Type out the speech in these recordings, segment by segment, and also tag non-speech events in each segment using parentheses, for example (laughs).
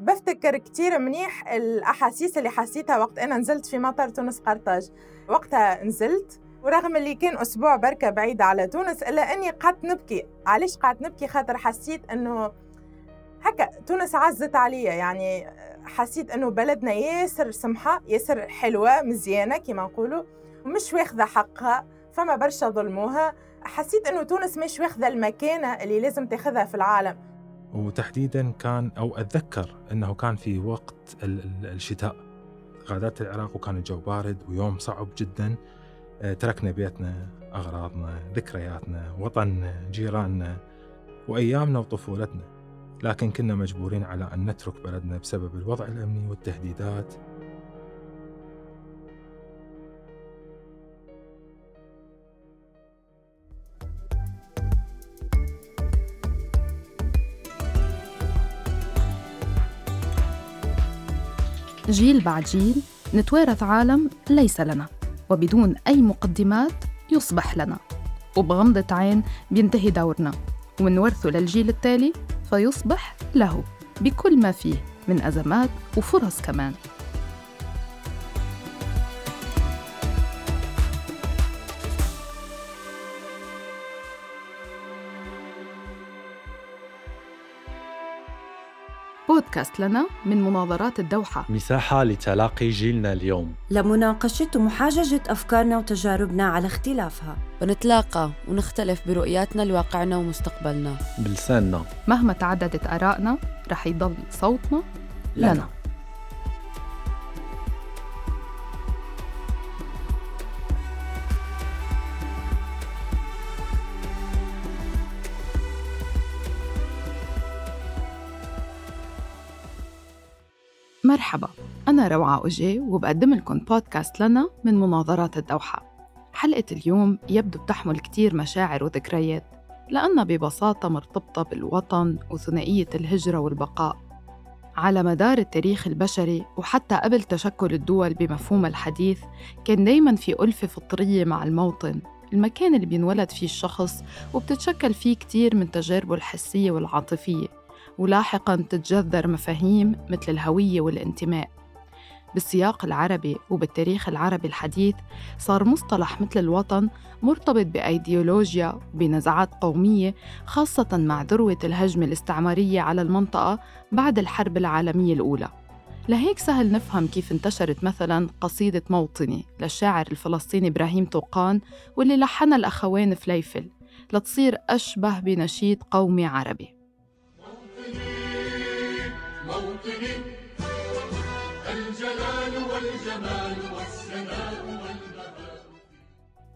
بفتكر كتير منيح الأحاسيس اللي حسيتها وقت أنا نزلت في مطار تونس قرطاج. وقتها نزلت ورغم اللي كان أسبوع بركة بعيدة على تونس إلا أني قعدت نبكي. علاش قعدت نبكي؟ خاطر حسيت أنه هكا تونس عزت عليا. يعني حسيت أنه بلدنا ياسر سمحة ياسر حلوة مزيانة كما نقولوا ومش واخذة حقها فما برشا ظلموها. حسيت أنه تونس مش واخذة المكانة اللي لازم تاخذها في العالم. وتحديدا كان أو أتذكر إنه كان في وقت الشتاء. غادات العراق وكان الجو بارد ويوم صعب جدا. آه، تركنا بيتنا أغراضنا ذكرياتنا وطننا جيراننا وأيامنا وطفولتنا. لكن كنا مجبورين على أن نترك بلدنا بسبب الوضع الأمني والتهديدات. جيل بعد جيل نتوارث عالم ليس لنا وبدون أي مقدمات يصبح لنا. وبغمضة عين بينتهي دورنا ونورثه للجيل التالي فيصبح له بكل ما فيه من أزمات وفرص كمان. بودكاست لنا من مناظرات الدوحة. مساحة لتلاقي جيلنا اليوم. لمناقشة ومحاججة أفكارنا وتجاربنا على اختلافها. بنتلاقى ونختلف برؤياتنا لواقعنا ومستقبلنا. بلساننا. مهما تعددت آرائنا رح يضل صوتنا لنا, لنا. مرحبا أنا روعة أوجي وبقدم لكم بودكاست لنا من مناظرات الدوحة. حلقة اليوم يبدو بتحمل كتير مشاعر وذكريات لأنها ببساطة مرتبطة بالوطن وثنائية الهجرة والبقاء. على مدار التاريخ البشري وحتى قبل تشكل الدول بمفهوم الحديث كان دايما في ألفة فطرية مع الموطن المكان اللي بينولد فيه الشخص وبتتشكل فيه كتير من تجاربه الحسية والعاطفية. ولاحقا تتجذر مفاهيم مثل الهوية والانتماء. بالسياق العربي وبالتاريخ العربي الحديث صار مصطلح مثل الوطن مرتبط بأيديولوجيا وبنزعات قومية خاصة مع ذروة الهجمة الاستعمارية على المنطقة بعد الحرب العالمية الأولى. لهيك سهل نفهم كيف انتشرت مثلا قصيدة موطني للشاعر الفلسطيني إبراهيم طوقان واللي لحنها الأخوين فليفل لتصير أشبه بنشيد قومي عربي. الجلال والجمال والبهاء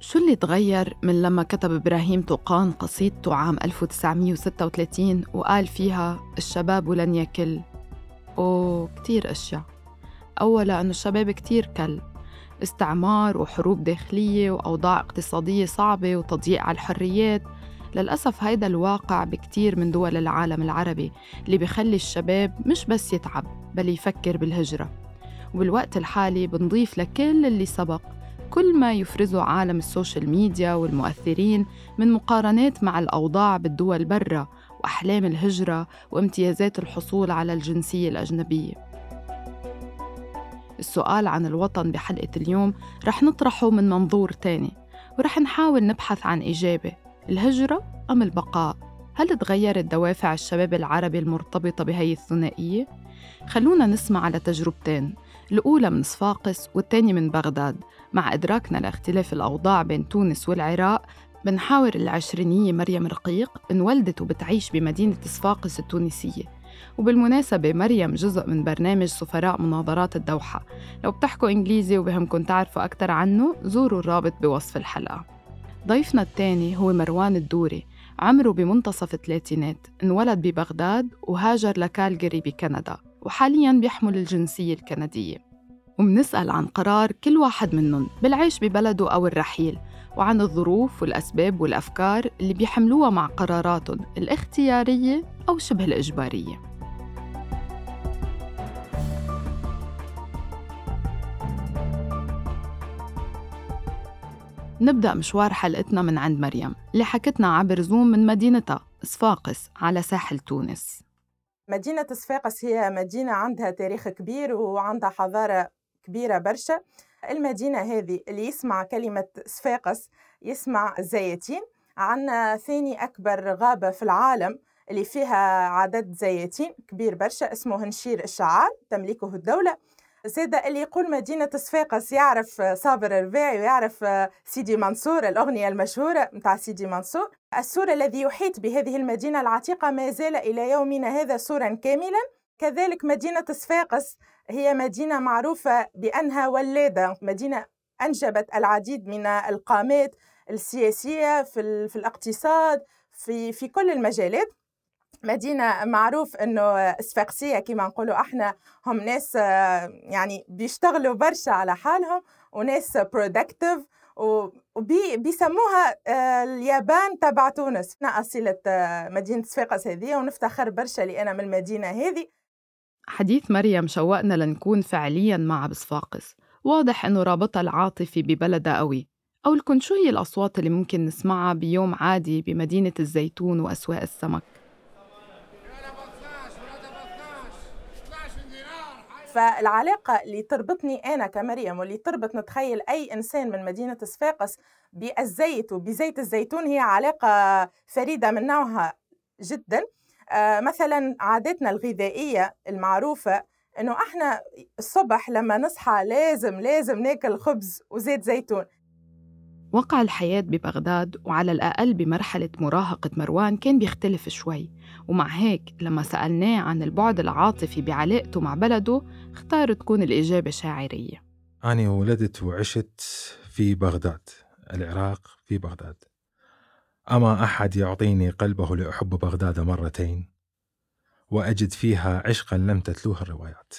شو اللي تغير من لما كتب إبراهيم طوقان قصيدته عام 1936 وقال فيها الشباب لن يكل؟ أوه كتير أشياء. أولا أنه الشباب كتير كل. استعمار وحروب داخلية وأوضاع اقتصادية صعبة وتضييق على الحريات. للأسف هيدا الواقع بكتير من دول العالم العربي اللي بيخلي الشباب مش بس يتعب بل يفكر بالهجرة. وبالوقت الحالي بنضيف لكل اللي سبق كل ما يفرزه عالم السوشيال ميديا والمؤثرين من مقارنات مع الأوضاع بالدول برا وأحلام الهجرة وامتيازات الحصول على الجنسية الأجنبية. السؤال عن الوطن بحلقة اليوم رح نطرحه من منظور تاني ورح نحاول نبحث عن إجابة الهجرة أم البقاء؟ هل تغيرت دوافع الشباب العربي المرتبطة بهي الثنائية؟ خلونا نسمع على تجربتين الأولى من صفاقس والتانية من بغداد مع إدراكنا لاختلاف الأوضاع بين تونس والعراق بنحاور العشرينية مريم رقيق انولدت وبتعيش بمدينة صفاقس التونسية وبالمناسبة مريم جزء من برنامج سفراء مناظرات الدوحة لو بتحكوا إنجليزي وبهمكن تعرفوا أكثر عنه زوروا الرابط بوصف الحلقة ضيفنا الثاني هو مروان الدوري عمره بمنتصف الثلاثينات انولد ببغداد وهاجر لكالجري بكندا وحاليا بيحمل الجنسية الكندية. ومنسأل عن قرار كل واحد منهم بالعيش ببلده أو الرحيل وعن الظروف والأسباب والأفكار اللي بيحملوها مع قراراتهم الاختيارية أو شبه الإجبارية. نبدأ مشوار حلقتنا من عند مريم اللي حكتنا عبر زوم من مدينتها صفاقس على ساحل تونس. مدينة صفاقس هي مدينة عندها تاريخ كبير وعندها حضارة كبيرة برشا. المدينة هذه اللي يسمع كلمة صفاقس يسمع زيتين عندنا ثاني أكبر غابة في العالم اللي فيها عدد زيتين كبير برشا اسمه هنشير الشعار تملكه الدولة. زاد اللي يقول مدينة صفاقس يعرف صابر الرباعي ويعرف سيدي منصور الأغنية المشهورة متاع سيدي منصور. السور الذي يحيط بهذه المدينة العتيقة ما زال إلى يومنا هذا سورا كاملا. كذلك مدينة صفاقس هي مدينة معروفة بأنها ولادة مدينة أنجبت العديد من القامات السياسية في, في الاقتصاد في, في كل المجالات. مدينة معروف إنه صفاقسية كما نقولوا. إحنا هم ناس يعني بيشتغلوا برشا على حالهم وناس productive وبيسموها اليابان تبع تونس. أنا أصيلة مدينة صفاقس هذه ونفتخر برشا لأنا من المدينة هذه. حديث مريم شوقنا لنكون فعليا مع بصفاقس واضح أنه رابطها العاطفي ببلدها قوي أو لكن شو هي الأصوات اللي ممكن نسمعها بيوم عادي بمدينة الزيتون وأسواق السمك. فالعلاقة اللي تربطني أنا كمريم واللي تربط نتخيل أي إنسان من مدينة صفاقس بالزيت وبزيت الزيتون هي علاقة فريدة من نوعها جدا. آه مثلا عاداتنا الغذائية المعروفة إنه إحنا الصبح لما نصحى لازم لازم ناكل خبز وزيت زيتون. وقع الحياة ببغداد وعلى الأقل بمرحلة مراهقة مروان كان بيختلف شوي. ومع هيك لما سألناه عن البعد العاطفي بعلاقته مع بلده اختار تكون الإجابة شاعرية. أنا ولدت وعشت في بغداد العراق في بغداد. أما أحد يعطيني قلبه لأحب بغداد مرتين وأجد فيها عشقا لم تتلوه الروايات.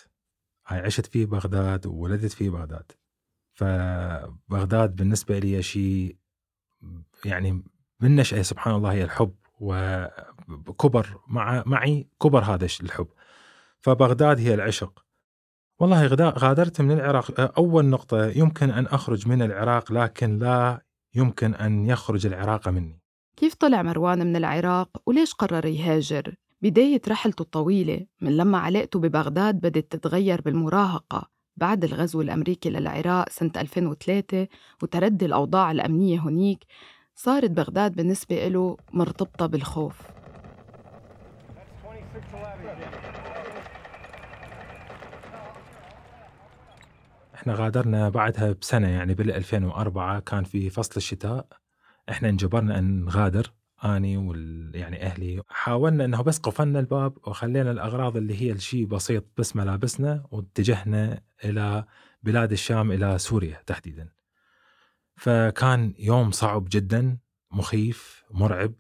هاي عشت في بغداد وولدت في بغداد. فبغداد بالنسبة لي شيء يعني من نشأة سبحان الله هي الحب وكبر مع معي كبر هذا الحب. فبغداد هي العشق. والله غادرت من العراق. أول نقطة يمكن أن أخرج من العراق لكن لا يمكن أن يخرج العراق مني. كيف طلع مروان من العراق؟ وليش قرر يهاجر؟ بداية رحلته الطويلة من لما علاقته ببغداد بدت تتغير بالمراهقة. بعد الغزو الأمريكي للعراق سنة 2003 وتردي الأوضاع الأمنية هنيك صارت بغداد بالنسبة له مرتبطة بالخوف. إحنا غادرنا بعدها بسنة يعني بال 2004 كان في فصل الشتاء إحنا انجبرنا أن نغادر. أني وال يعني أهلي. حاولنا إنه بس قفلنا الباب وخلينا الأغراض اللي هي الشيء بسيط بس ملابسنا واتجهنا إلى بلاد الشام إلى سوريا تحديدا. فكان يوم صعب جدا مخيف مرعب.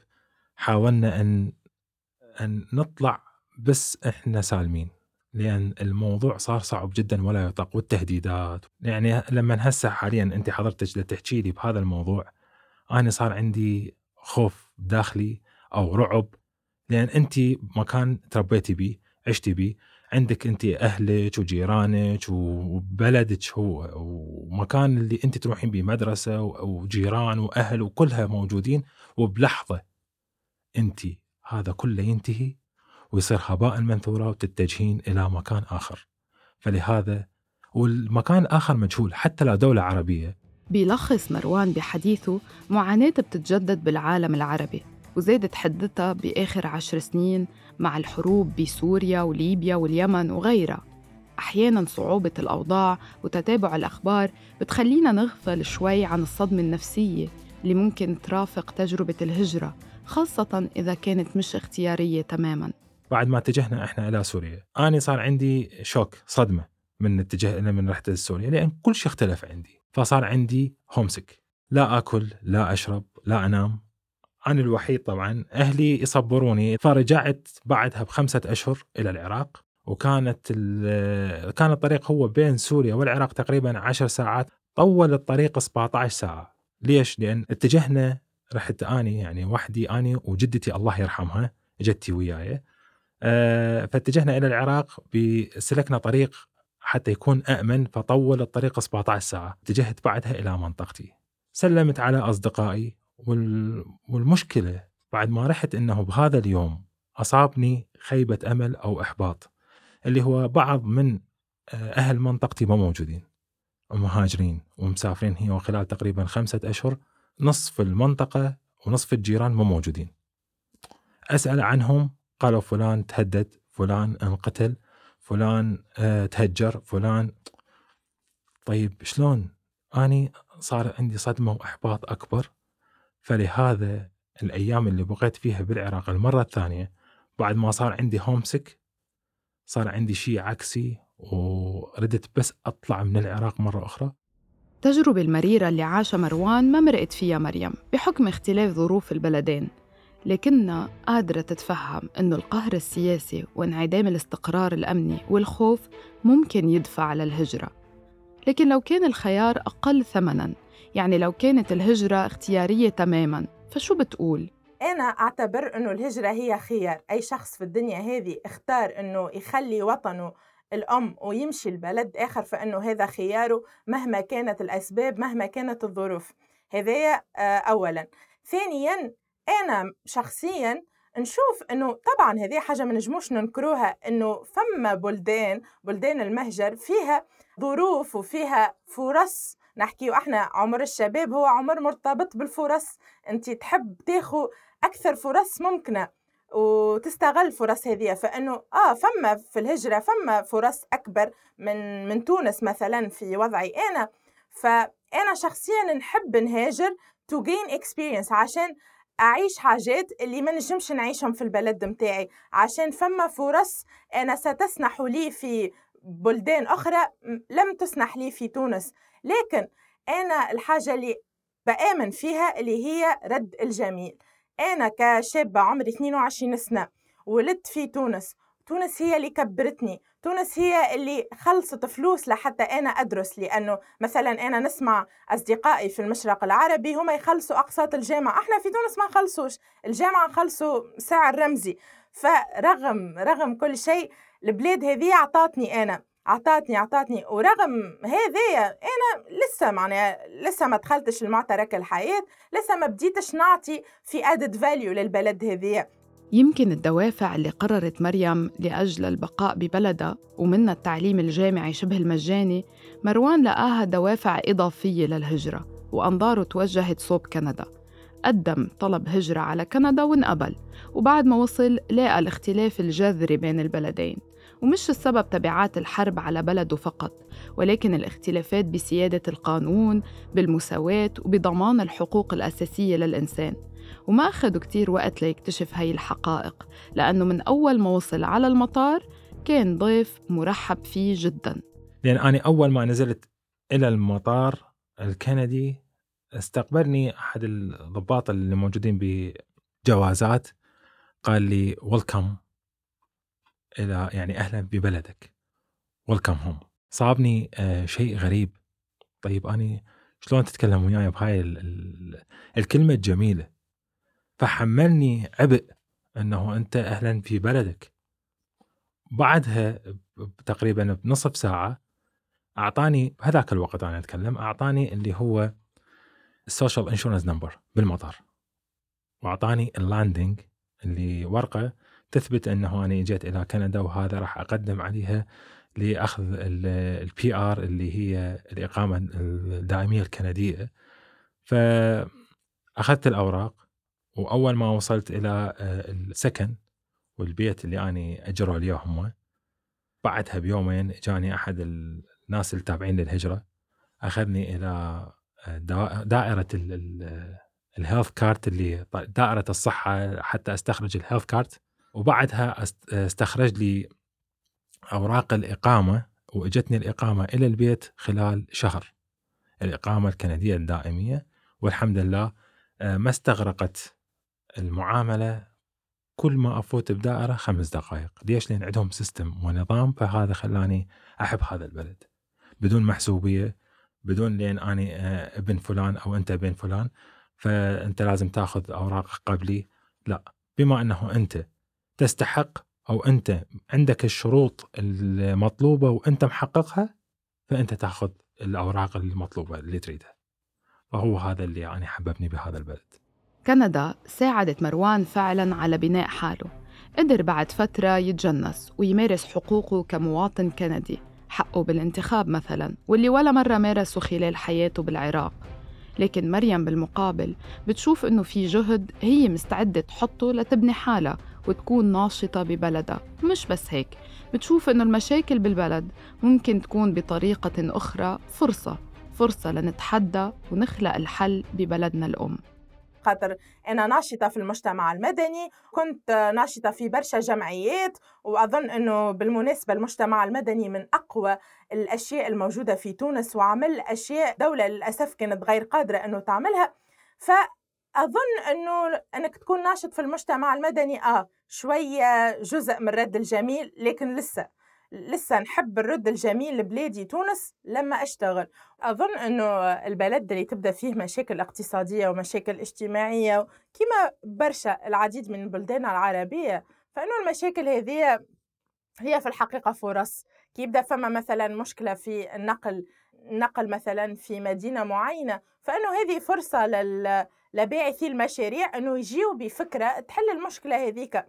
حاولنا ان أن نطلع بس إحنا سالمين لأن الموضوع صار صعب جدا ولا يطاق والتهديدات. يعني لما هسه حاليا أنت حضرتك تحكي لي بهذا الموضوع أنا صار عندي خوف داخلي أو رعب لأن أنت مكان تربيتي بيه عشتي بيه. عندك أنت أهلك وجيرانك وبلدك هو ومكان اللي أنت تروحين به مدرسة وجيران وأهل وكلها موجودين وبلحظة أنت هذا كله ينتهي ويصير هباء منثورا وتتجهين إلى مكان آخر. فلهذا والمكان آخر مجهول حتى لو دولة عربية بيلخص مروان بحديثه معاناة بتتجدد بالعالم العربي وزادت حدتها بآخر عشر سنين مع الحروب بسوريا وليبيا واليمن وغيرها. أحيانا صعوبة الأوضاع وتتابع الأخبار بتخلينا نغفل شوي عن الصدمة النفسية اللي ممكن ترافق تجربة الهجرة خاصة إذا كانت مش اختيارية تماما. بعد ما اتجهنا إحنا إلى سوريا أنا صار عندي شوك صدمة من اتجاه من رحت لسوريا لأن كل شيء اختلف عندي. فصار عندي هومسك لا آكل لا أشرب لا أنام. أنا الوحيد طبعا. أهلي يصبروني. فرجعت بعدها بخمسة أشهر إلى العراق وكانت كان الطريق هو بين سوريا والعراق تقريبا 10 ساعات. طول الطريق 17 ساعة. ليش؟ لأن اتجهنا رحت أني يعني وحدي أني وجدتي الله يرحمها جدتي وياي. أه فاتجهنا إلى العراق بسلكنا طريق حتى يكون أأمن فطول الطريق 17 ساعة. اتجهت بعدها إلى منطقتي. سلمت على أصدقائي والمشكلة بعد ما رحت أنه بهذا اليوم أصابني خيبة أمل أو إحباط اللي هو بعض من آه، أهل منطقتي ما موجودين. ومهاجرين ومسافرين هي وخلال تقريبا خمسة أشهر. نصف المنطقة ونصف الجيران ما موجودين. أسأل عنهم قالوا فلان تهدد فلان انقتل. فلان آه، تهجر فلان. طيب شلون؟ أني صار عندي صدمة وإحباط أكبر. فلهذا الأيام اللي بقيت فيها بالعراق المرة الثانية بعد ما صار عندي هومسك صار عندي شيء عكسي وردت بس أطلع من العراق مرة أخرى. التجربة المريرة اللي عاشها مروان ما مرقت فيها مريم بحكم اختلاف ظروف البلدين. لكنها قادرة تتفهم أنه القهر السياسي وانعدام الاستقرار الأمني والخوف ممكن يدفع للهجرة لكن لو كان الخيار أقل ثمناً يعني لو كانت الهجرة اختيارية تماماً فشو بتقول؟ أنا أعتبر أنه الهجرة هي خيار. أي شخص في الدنيا هذه اختار أنه يخلي وطنه الأم ويمشي البلد آخر فإنه هذا خياره مهما كانت الأسباب مهما كانت الظروف. هذايا آه، أولا. ثانيا أنا شخصيا نشوف إنه طبعا هذه حاجة ما نجموش ننكروها إنه فما بلدان بلدان المهجر فيها ظروف وفيها فرص. نحكي إحنا عمر الشباب هو عمر مرتبط بالفرص. انت تحب تاخو أكثر فرص ممكنة وتستغل فرص هذه. فإنه آه فما في الهجرة فما فرص أكبر من من تونس مثلا في وضعي أنا. فأنا شخصيا نحب نهاجر to gain experience عشان أعيش حاجات اللي ما نجمش نعيشهم في البلد متاعي عشان فما فرص أنا ستسنح لي في بلدان أخرى لم تسنح لي في تونس. لكن أنا الحاجة اللي بآمن فيها اللي هي رد الجميل. أنا كشابة عمري 22 سنة ولدت في تونس تونس هي اللي كبرتني تونس هي اللي خلصت فلوس لحتى أنا أدرس لأنه مثلا أنا نسمع أصدقائي في المشرق العربي هم يخلصوا أقساط الجامعة إحنا في تونس ما نخلصوش الجامعة نخلصوا سعر رمزي فرغم رغم كل شيء البلاد هذه أعطتني أنا عطاتني عطاتني ورغم هذايا أنا لسه معناها لسه ما دخلتش المعترك الحياة لسه ما بديتش نعطي في ادد فاليو للبلد هذيا يمكن الدوافع اللي قررت مريم لأجل البقاء ببلدها ومنها التعليم الجامعي شبه المجاني مروان لقاها دوافع إضافية للهجرة وأنظاره توجهت صوب كندا. قدم طلب هجرة على كندا وانقبل وبعد ما وصل لقى الاختلاف الجذري بين البلدين. ومش السبب تبعات الحرب على بلده فقط ولكن الاختلافات بسيادة القانون بالمساواة وبضمان الحقوق الأساسية للإنسان. وما أخذوا كتير وقت ليكتشف هاي الحقائق لأنه من أول ما وصل على المطار كان ضيف مرحب فيه جدا. لأن أنا أول ما نزلت إلى المطار الكندي استقبلني أحد الضباط اللي موجودين بجوازات قال لي ويلكم إلى يعني أهلا ببلدك. ويلكم هوم صابني آه شيء غريب. طيب أنا شلون تتكلم وياي بهاي ال ال الكلمة الجميلة؟ فحملني عبء أنه أنت أهلا في بلدك. بعدها تقريبا بنصف ساعة أعطاني بهذاك الوقت أنا أتكلم أعطاني اللي هو ال social insurance number بالمطار. وأعطاني ال landing اللي ورقة تثبت أنه أنا جيت إلى كندا وهذا راح أقدم عليها لأخذ ال PR اللي هي الإقامة الدائمية الكندية. فأخذت الأوراق وأول ما وصلت إلى آه، السكن والبيت اللي أني اجروا لي هم بعدها بيومين جاني أحد الناس التابعين للهجرة أخذني إلى آه، دائرة ال health card اللي دائرة الصحة حتى أستخرج ال health card وبعدها استخرج لي أوراق الإقامة وأجتني الإقامة إلى البيت خلال شهر. الإقامة الكندية الدائمية والحمد لله آه، ما استغرقت المعاملة كل ما أفوت بدائرة خمس دقائق. ليش؟ لأن عندهم system ونظام فهذا خلاني أحب هذا البلد. بدون محسوبية بدون لأن أني آه، ابن فلان أو أنت ابن فلان فأنت لازم تأخذ أوراق قبلي. لا بما أنه أنت تستحق أو أنت عندك الشروط المطلوبة وأنت محققها فأنت تأخذ الأوراق المطلوبة اللي تريدها. فهو هذا اللي يعني حببني بهذا البلد. كندا ساعدت مروان فعلا على بناء حاله. قدر بعد فترة يتجنس ويمارس حقوقه كمواطن كندي حقه بالانتخاب مثلا واللي ولا مرة مارسه خلال حياته بالعراق. لكن مريم بالمقابل بتشوف إنه في جهد هي مستعدة تحطه لتبني حالها وتكون ناشطة ببلدها. مش بس هيك بتشوف إنه المشاكل بالبلد ممكن تكون بطريقة أخرى فرصة فرصة لنتحدى ونخلق الحل ببلدنا الأم. خاطر أنا ناشطة في المجتمع المدني كنت ناشطة في برشا جمعيات وأظن أنه بالمناسبة المجتمع المدني من أقوى الأشياء الموجودة في تونس وعمل أشياء دولة للأسف كانت غير قادرة أنه تعملها. فأظن أنه أنك تكون ناشط في المجتمع المدني آه شوية جزء من رد الجميل لكن لسه. لسه نحب الرد الجميل لبلادي تونس لما أشتغل. أظن أنه البلد اللي تبدأ فيه مشاكل اقتصادية ومشاكل اجتماعية كما برشا العديد من البلدان العربية فإنه المشاكل هذه هي في الحقيقة فرص. كي يبدأ فما مثلا مشكلة في النقل نقل مثلا في مدينة معينة فإنه هذه فرصة لل... لباعثي المشاريع أنه يجيوا بفكرة تحل المشكلة هذيك.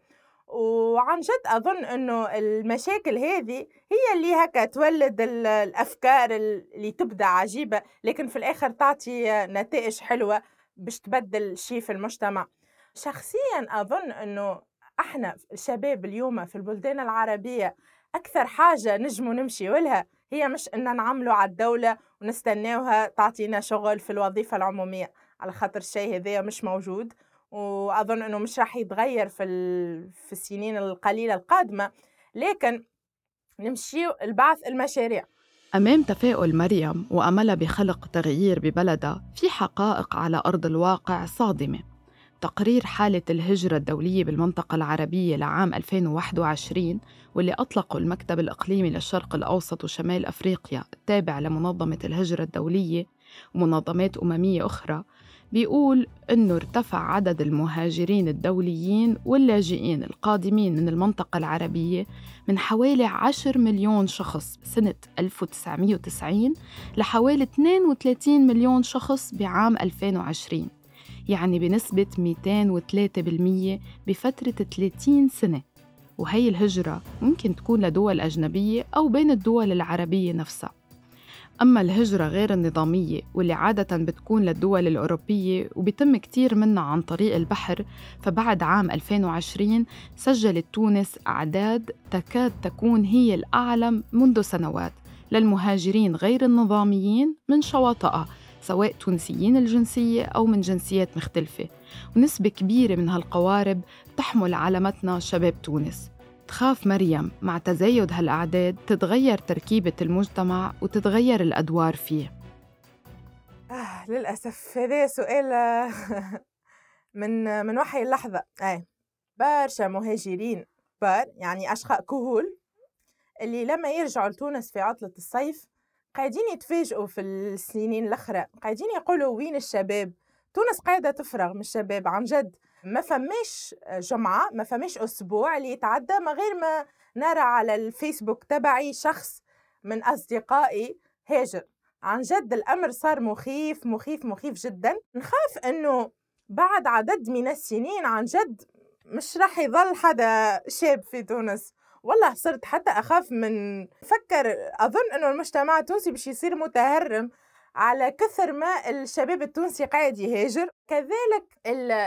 وعن جد أظن أنه المشاكل هذه هي اللي هكا تولد الأفكار اللي تبدأ عجيبة لكن في الآخر تعطي نتائج حلوة باش تبدل شيء في المجتمع. شخصيا أظن أنه إحنا الشباب اليوم في البلدان العربية أكثر حاجة نجموا نمشي ولها هي مش إن نعملوا على الدولة ونستناوها تعطينا شغل في الوظيفة العمومية على خاطر الشيء هذا مش موجود. وأظن إنه مش راح يتغير في في السنين القليلة القادمة لكن نمشي البعث المشاريع. أمام تفاؤل مريم وأملها بخلق تغيير ببلدها في حقائق على أرض الواقع صادمة. تقرير حالة الهجرة الدولية بالمنطقة العربية لعام 2021 واللي أطلقه المكتب الإقليمي للشرق الأوسط وشمال أفريقيا التابع لمنظمة الهجرة الدولية ومنظمات أممية أخرى بيقول إنه ارتفع عدد المهاجرين الدوليين واللاجئين القادمين من المنطقة العربية من حوالي 10 مليون شخص سنة 1990 لحوالي 32 مليون شخص بعام 2020 يعني بنسبة 203% بفترة 30 سنة. وهي الهجرة ممكن تكون لدول أجنبية أو بين الدول العربية نفسها. أما الهجرة غير النظامية واللي عادة بتكون للدول الأوروبية وبيتم كتير منها عن طريق البحر فبعد عام 2020 سجلت تونس أعداد تكاد تكون هي الأعلى منذ سنوات. للمهاجرين غير النظاميين من شواطئها سواء تونسيين الجنسية أو من جنسيات مختلفة. ونسبة كبيرة من هالقوارب تحمل علامتنا شباب تونس. تخاف مريم مع تزايد هالأعداد تتغير تركيبة المجتمع وتتغير الأدوار فيه. آه للأسف. هذا سؤال آه، (laughs) من من وحي اللحظة. أي برشا مهاجرين كبار يعني أشقاء كهول اللي لما يرجعوا لتونس في عطلة الصيف قاعدين يتفاجئوا في السنين الأخرى. قاعدين يقولوا وين الشباب؟ تونس قاعدة تفرغ من الشباب عن جد. ما فماش جمعة ما فماش أسبوع اللي يتعدى ما غير ما نرى على الفيسبوك تبعي شخص من أصدقائي هاجر. عن جد الأمر صار مخيف مخيف مخيف جدا. نخاف أنه بعد عدد من السنين عن جد مش راح يظل حدا شاب في تونس. والله صرت حتى أخاف من فكر أظن أنه المجتمع التونسي باش يصير متهرم. على كثر ما الشباب التونسي قاعد يهاجر كذلك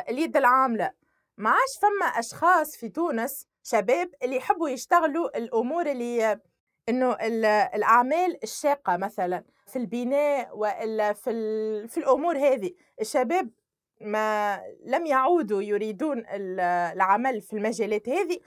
اليد العاملة. ما عادش فما أشخاص في تونس شباب اللي يحبوا يشتغلوا الأمور اللي إنه الأعمال الشاقة مثلا في البناء وإلا في, في الأمور هذه. الشباب ما لم يعودوا يريدون العمل في المجالات هذه.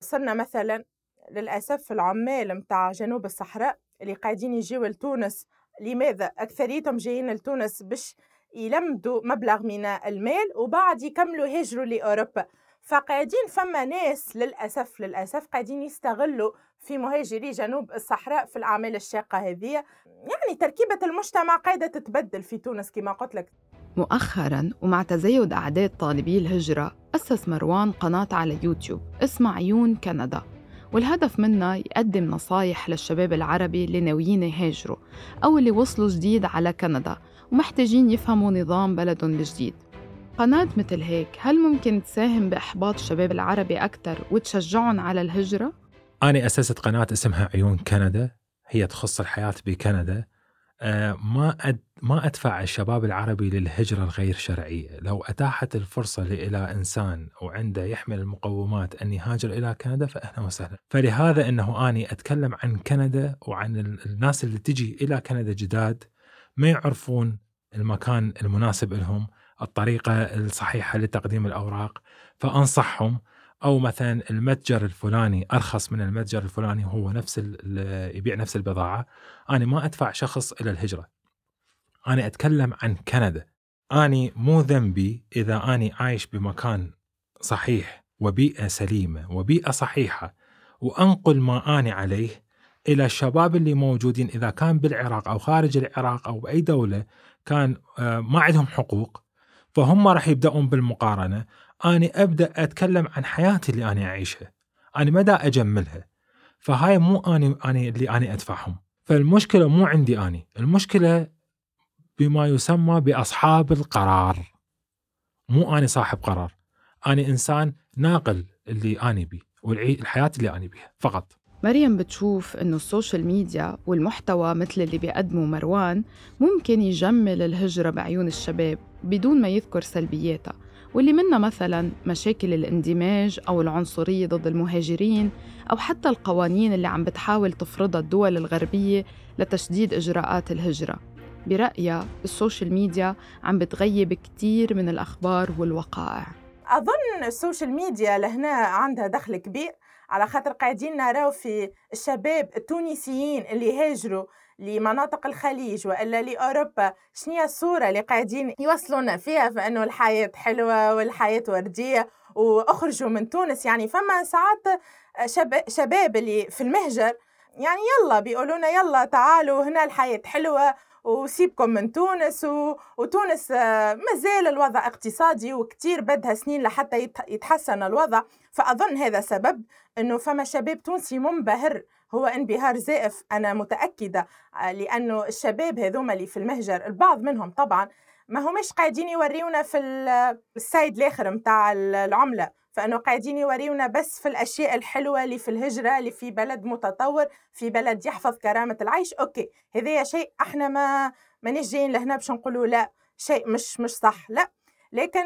صرنا مثلا للأسف العمال متاع جنوب الصحراء اللي قاعدين يجيوا لتونس لماذا أكثريتهم جايين لتونس باش يلمدوا مبلغ من المال وبعد يكملوا هجروا لأوروبا؟ فقاعدين فما ناس للأسف للأسف قاعدين يستغلوا في مهاجري جنوب الصحراء في الأعمال الشاقة هذه. يعني تركيبة المجتمع قاعدة تتبدل في تونس كما قلت لك. مؤخرا ومع تزايد أعداد طالبي الهجرة أسس مروان قناة على يوتيوب اسمها عيون كندا. والهدف منها يقدم نصايح للشباب العربي اللي ناويين يهاجروا أو اللي وصلوا جديد على كندا ومحتاجين يفهموا نظام بلدهم الجديد قناة مثل هيك هل ممكن تساهم بإحباط الشباب العربي أكثر وتشجعهم على الهجرة؟ أنا أسست قناة اسمها عيون كندا هي تخص الحياة بكندا ما أد ما أدفع الشباب العربي للهجرة الغير شرعية، لو أتاحت الفرصة إلى إنسان وعنده يحمل المقومات أن يهاجر إلى كندا فاهلا وسهلا، فلهذا إنه أني أتكلم عن كندا وعن الناس اللي تجي إلى كندا جداد ما يعرفون المكان المناسب لهم، الطريقة الصحيحة لتقديم الأوراق، فأنصحهم أو مثلا المتجر الفلاني أرخص من المتجر الفلاني وهو نفس يبيع نفس البضاعة، أنا ما أدفع شخص إلى الهجرة. أنا أتكلم عن كندا. أني مو ذنبي إذا أني عايش بمكان صحيح وبيئة سليمة وبيئة صحيحة وأنقل ما أني عليه إلى الشباب اللي موجودين. إذا كان بالعراق أو خارج العراق أو بأي دولة كان آه، ما عندهم حقوق فهم راح يبدأون بالمقارنة. أنا أبدأ أتكلم عن حياتي اللي أنا أعيشها. أنا مدى أجملها. فهاي مو أنا أنا اللي أنا أدفعهم. فالمشكلة مو عندي أنا المشكلة بما يسمى بأصحاب القرار. مو أنا صاحب قرار. أنا إنسان ناقل اللي أنا بيه والحياة اللي أنا بيها فقط. مريم بتشوف إنه ال social media والمحتوى مثل اللي بيقدمه مروان ممكن يجمل الهجرة بعيون الشباب بدون ما يذكر سلبياتها. واللي منها مثلا مشاكل الاندماج أو العنصرية ضد المهاجرين أو حتى القوانين اللي عم بتحاول تفرضها الدول الغربية لتشديد إجراءات الهجرة. برأيها ال social media عم بتغيب كتير من الأخبار والوقائع. أظن ال social media لهنا عندها دخل كبير على خاطر قاعدين نراو في الشباب التونسيين اللي هاجروا لمناطق الخليج وإلا لأوروبا. شنو الصورة اللي قاعدين يوصلونا فيها فانه الحياة حلوة والحياة وردية وأخرجوا من تونس؟ يعني فما ساعات شباب اللي في المهجر يعني يلا بيقولوا يلا تعالوا هنا الحياة حلوة وسيبكم من تونس و... وتونس مازال الوضع اقتصادي وكتير بدها سنين لحتى يتحسن الوضع. فأظن هذا سبب أنه فما شباب تونسي منبهر هو انبهار زائف أنا متأكدة آه، لأنه الشباب هذوما اللي في المهجر البعض منهم طبعا ما همش قاعدين يوريونا في ال side الآخر متاع العملة. فأنه قاعدين يوريونا بس في الأشياء الحلوة اللي في الهجرة اللي في بلد متطور في بلد يحفظ كرامة العيش. okay هذا شيء إحنا ما مانيش جايين لهنا باش نقولوا لا شيء مش مش صح لا. لكن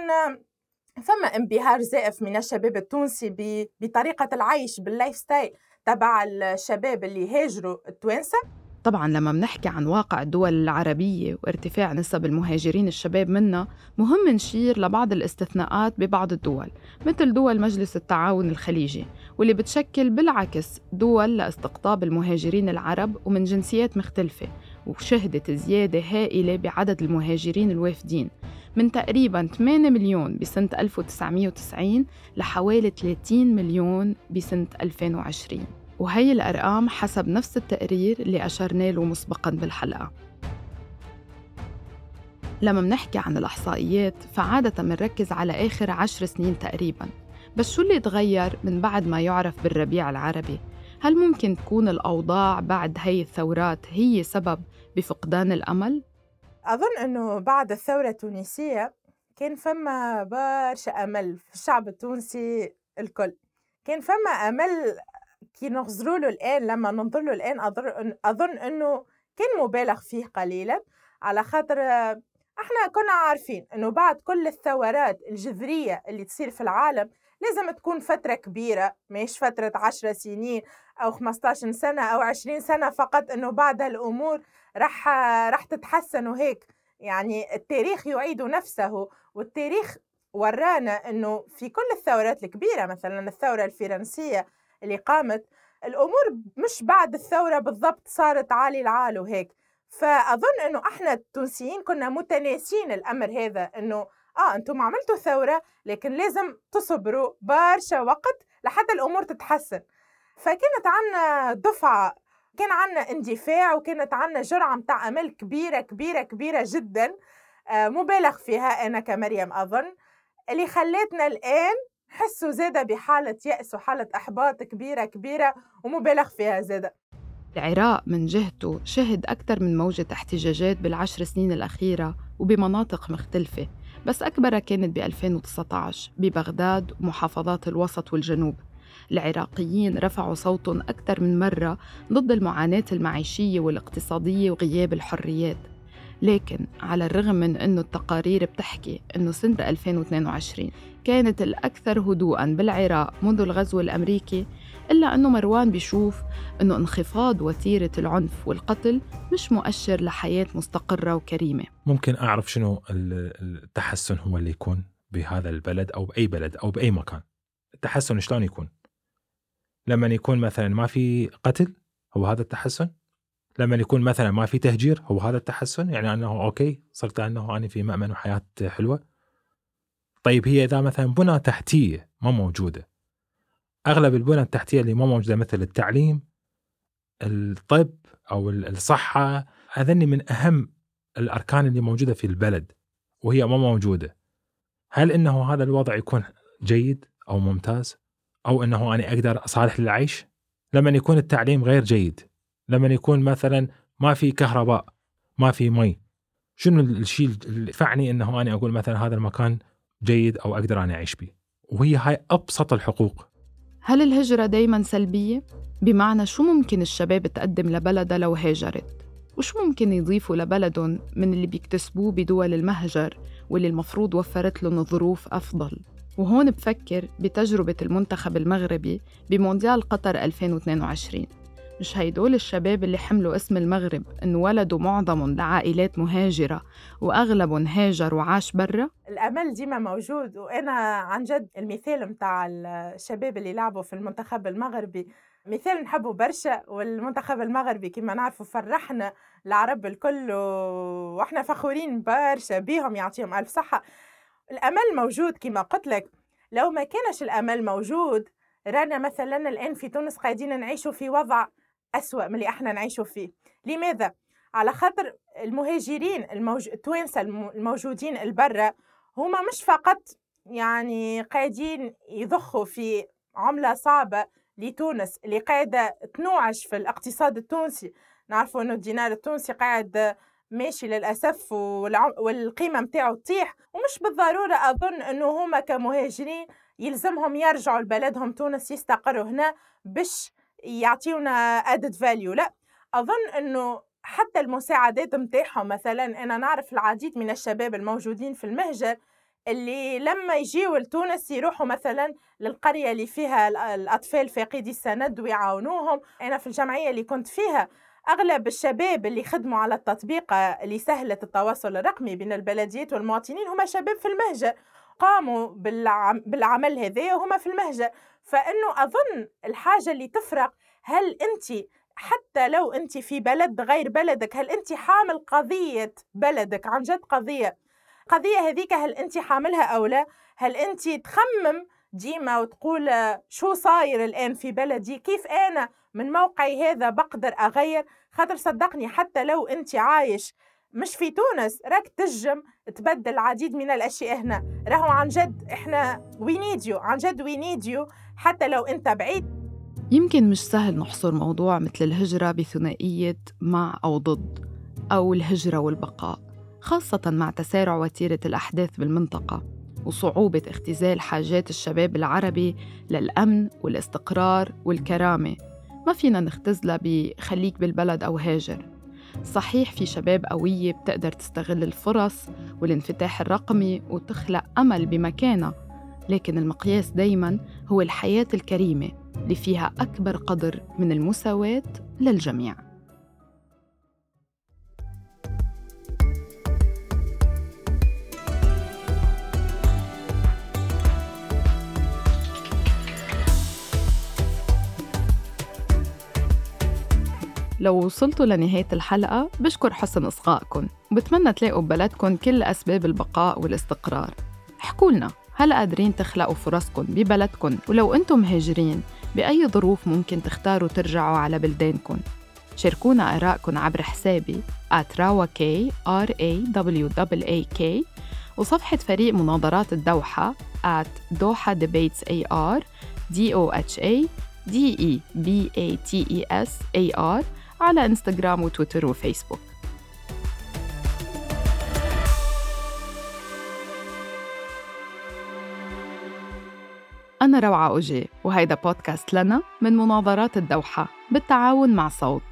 فما انبهار زائف من الشباب التونسي بطريقة العيش بال lifestyle تبع الشباب اللي هاجروا التوانسة. طبعا لما بنحكي عن واقع الدول العربية وارتفاع نسب المهاجرين الشباب منا مهم نشير لبعض الاستثناءات ببعض الدول مثل دول مجلس التعاون الخليجي واللي بتشكل بالعكس دول لاستقطاب المهاجرين العرب ومن جنسيات مختلفة وشهدت زيادة هائلة بعدد المهاجرين الوافدين من تقريبا 8 مليون بسنة 1990 لحوالي 30 مليون بسنة 2020 وهي الأرقام حسب نفس التقرير اللي أشرنا له مسبقاً بالحلقة لما منحكي عن الإحصائيات فعادة منركز على آخر عشر سنين تقريباً بس شو اللي تغير من بعد ما يعرف بالربيع العربي؟ هل ممكن تكون الأوضاع بعد هي الثورات هي سبب بفقدان الأمل؟ أظن أنه بعد الثورة التونسية كان فما برشا أمل في الشعب التونسي الكل كان فما أمل كي نغزروا له الآن لما ننظر له الآن أظن أنه كان مبالغ فيه قليلا على خاطر إحنا كنا عارفين إنه بعد كل الثورات الجذرية اللي تصير في العالم لازم تكون فترة كبيرة مش فترة عشر سنين أو 15 سنة أو 20 سنة فقط إنه بعد الأمور راح راح تتحسن وهيك. يعني التاريخ يعيد نفسه والتاريخ ورانا إنه في كل الثورات الكبيرة مثلا الثورة الفرنسية اللي قامت الأمور مش بعد الثورة بالضبط صارت عالي العال وهيك. فأظن إنه إحنا التونسيين كنا متناسين الأمر هذا إنه آه أنتم عملتوا ثورة لكن لازم تصبروا برشا وقت لحتى الأمور تتحسن. فكانت عنا دفعة كان عنا اندفاع وكانت عنا جرعة متاع أمل كبيرة كبيرة كبيرة جدا آه مبالغ فيها أنا كمريم أظن. اللي خلتنا الآن حسوا زادة بحالة يأس وحالة إحباط كبيرة كبيرة ومبالغ فيها زادة العراق من جهته شهد أكثر من موجة احتجاجات بالعشر سنين الأخيرة وبمناطق مختلفة بس أكبرها كانت ب 2019 ببغداد ومحافظات الوسط والجنوب. العراقيين رفعوا صوتهم أكثر من مرة ضد المعاناة المعيشية والاقتصادية وغياب الحريات. لكن على الرغم من أنه التقارير بتحكي أنه سنة 2022 كانت الأكثر هدوءاً بالعراق منذ الغزو الأمريكي إلا أنه مروان بيشوف أنه انخفاض وتيرة العنف والقتل مش مؤشر لحياة مستقرة وكريمة. ممكن أعرف شنو التحسن هو اللي يكون بهذا البلد أو بأي بلد أو بأي مكان. التحسن شلون يكون؟ لما يكون مثلا ما في قتل هو هذا التحسن؟ لما يكون مثلا ما في تهجير هو هذا التحسن؟ يعني أنه أوكي صرت أنه أنا في مأمن وحياة حلوة. طيب هي إذا مثلا بنى تحتية ما موجودة. أغلب البنى التحتية اللي ما موجودة مثل التعليم الطب أو الصحة هذني من أهم الأركان اللي موجودة في البلد وهي ما موجودة. هل إنه هذا الوضع يكون جيد أو ممتاز؟ أو إنه أنا أقدر أصالح للعيش؟ لما يكون التعليم غير جيد لما يكون مثلا ما في كهرباء ما في مي شنو الشيء اللي يدفعني إنه أنا أقول مثلا هذا المكان جيد أو أقدر أنا أعيش به وهي هاي أبسط الحقوق هل الهجرة دايما سلبية؟ بمعنى شو ممكن الشباب تقدم لبلدها لو هاجرت؟ وشو ممكن يضيفوا لبلدهم من اللي بيكتسبوه بدول المهجر واللي المفروض وفرت لهم ظروف أفضل؟ وهون بفكر بتجربة المنتخب المغربي بمونديال قطر 2022 مش هيدول الشباب اللي حملوا اسم المغرب إن ولدوا معظمهم لعائلات مهاجرة وأغلبهم هاجر وعاش برا؟ الأمل ديما موجود وأنا عن جد المثال متاع الشباب اللي لعبوا في المنتخب المغربي مثال نحبه برشا والمنتخب المغربي كما نعرفوا فرحنا العرب الكل وإحنا فخورين برشا بيهم يعطيهم ألف صحة الأمل موجود كما قلت لك لو ما كانش الأمل موجود رانا مثلا الآن في تونس قاعدين نعيشوا في وضع أسوأ من اللي إحنا نعيشوا فيه. لماذا؟ على خاطر المهاجرين الموج... التوانسة الموجودين البرة هما مش فقط يعني قاعدين يضخوا في عملة صعبة لتونس اللي قاعدة تنوعش في الاقتصاد التونسي. نعرفوا إنه الدينار التونسي قاعد ماشي للأسف والقيمة متاعه تطيح. ومش بالضرورة أظن أنه هما كمهاجرين يلزمهم يرجعوا لبلدهم تونس يستقروا هنا باش يعطيونا added value. لا أظن أنه حتى المساعدات متاعهم مثلا أنا نعرف العديد من الشباب الموجودين في المهجر اللي لما يجيوا لتونس يروحوا مثلا للقرية اللي فيها الأطفال فاقدي السند ويعاونوهم. أنا في الجمعية اللي كنت فيها أغلب الشباب اللي خدموا على التطبيق اللي سهلت التواصل الرقمي بين البلديات والمواطنين هم شباب في المهجر. قاموا بالعمل هذا وهم في المهجر. فإنه أظن الحاجة اللي تفرق هل أنت حتى لو أنت في بلد غير بلدك هل أنت حامل قضية بلدك عن جد قضية قضية هذيك هل أنت حاملها أو لا؟ هل أنت تخمم ديما وتقول شو صاير الآن في بلدي؟ كيف أنا من موقعي هذا بقدر أغير؟ خاطر صدقني حتى لو أنت عايش مش في تونس راك تجم تبدل العديد من الأشياء هنا. راهو عن جد إحنا we need you عن جد we need you حتى لو أنت بعيد. يمكن مش سهل نحصر موضوع مثل الهجرة بثنائية مع أو ضد أو الهجرة والبقاء خاصة مع تسارع وتيرة الأحداث بالمنطقة وصعوبة اختزال حاجات الشباب العربي للأمن والاستقرار والكرامة. ما فينا نختزلها بخليك بالبلد أو هاجر. صحيح في شباب قوية بتقدر تستغل الفرص والانفتاح الرقمي وتخلق أمل بمكانها لكن المقياس دايما هو الحياة الكريمة اللي فيها أكبر قدر من المساواة للجميع. لو وصلتوا لنهاية الحلقة بشكر حسن إصغائكم. وبتمنى تلاقوا ببلدكم كل أسباب البقاء والاستقرار. احكوا لنا هل قادرين تخلقوا فرصكم ببلدكم؟ ولو أنتم مهاجرين بأي ظروف ممكن تختاروا ترجعوا على بلدانكم؟ شاركونا آراءكم عبر حسابي @rawak وصفحة فريق مناظرات الدوحة at دوحة debates ar d o h a d e b a t e s a r على إنستغرام وتويتر وفيسبوك. أنا روعة أوجي وهيدا بودكاست لنا من مناظرات الدوحة بالتعاون مع صوت.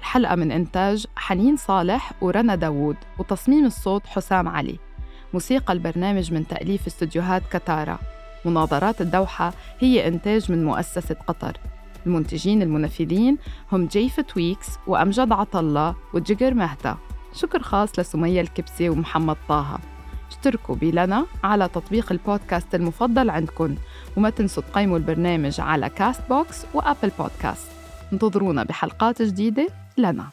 الحلقة من إنتاج حنين صالح ورنا داوود وتصميم الصوت حسام علي. موسيقى البرنامج من تأليف استوديوهات كتارا. مناظرات الدوحة هي إنتاج من مؤسسة قطر. المنتجين المنفذين هم جيف تويكس وأمجد عطلة وجيجر مهتا شكر خاص لسمية الكبسي ومحمد طه. اشتركوا بلنا على تطبيق البودكاست المفضل عندكم وما تنسوا تقيموا البرنامج على كاست بوكس وأبل بودكاست. انتظرونا بحلقات جديدة لنا.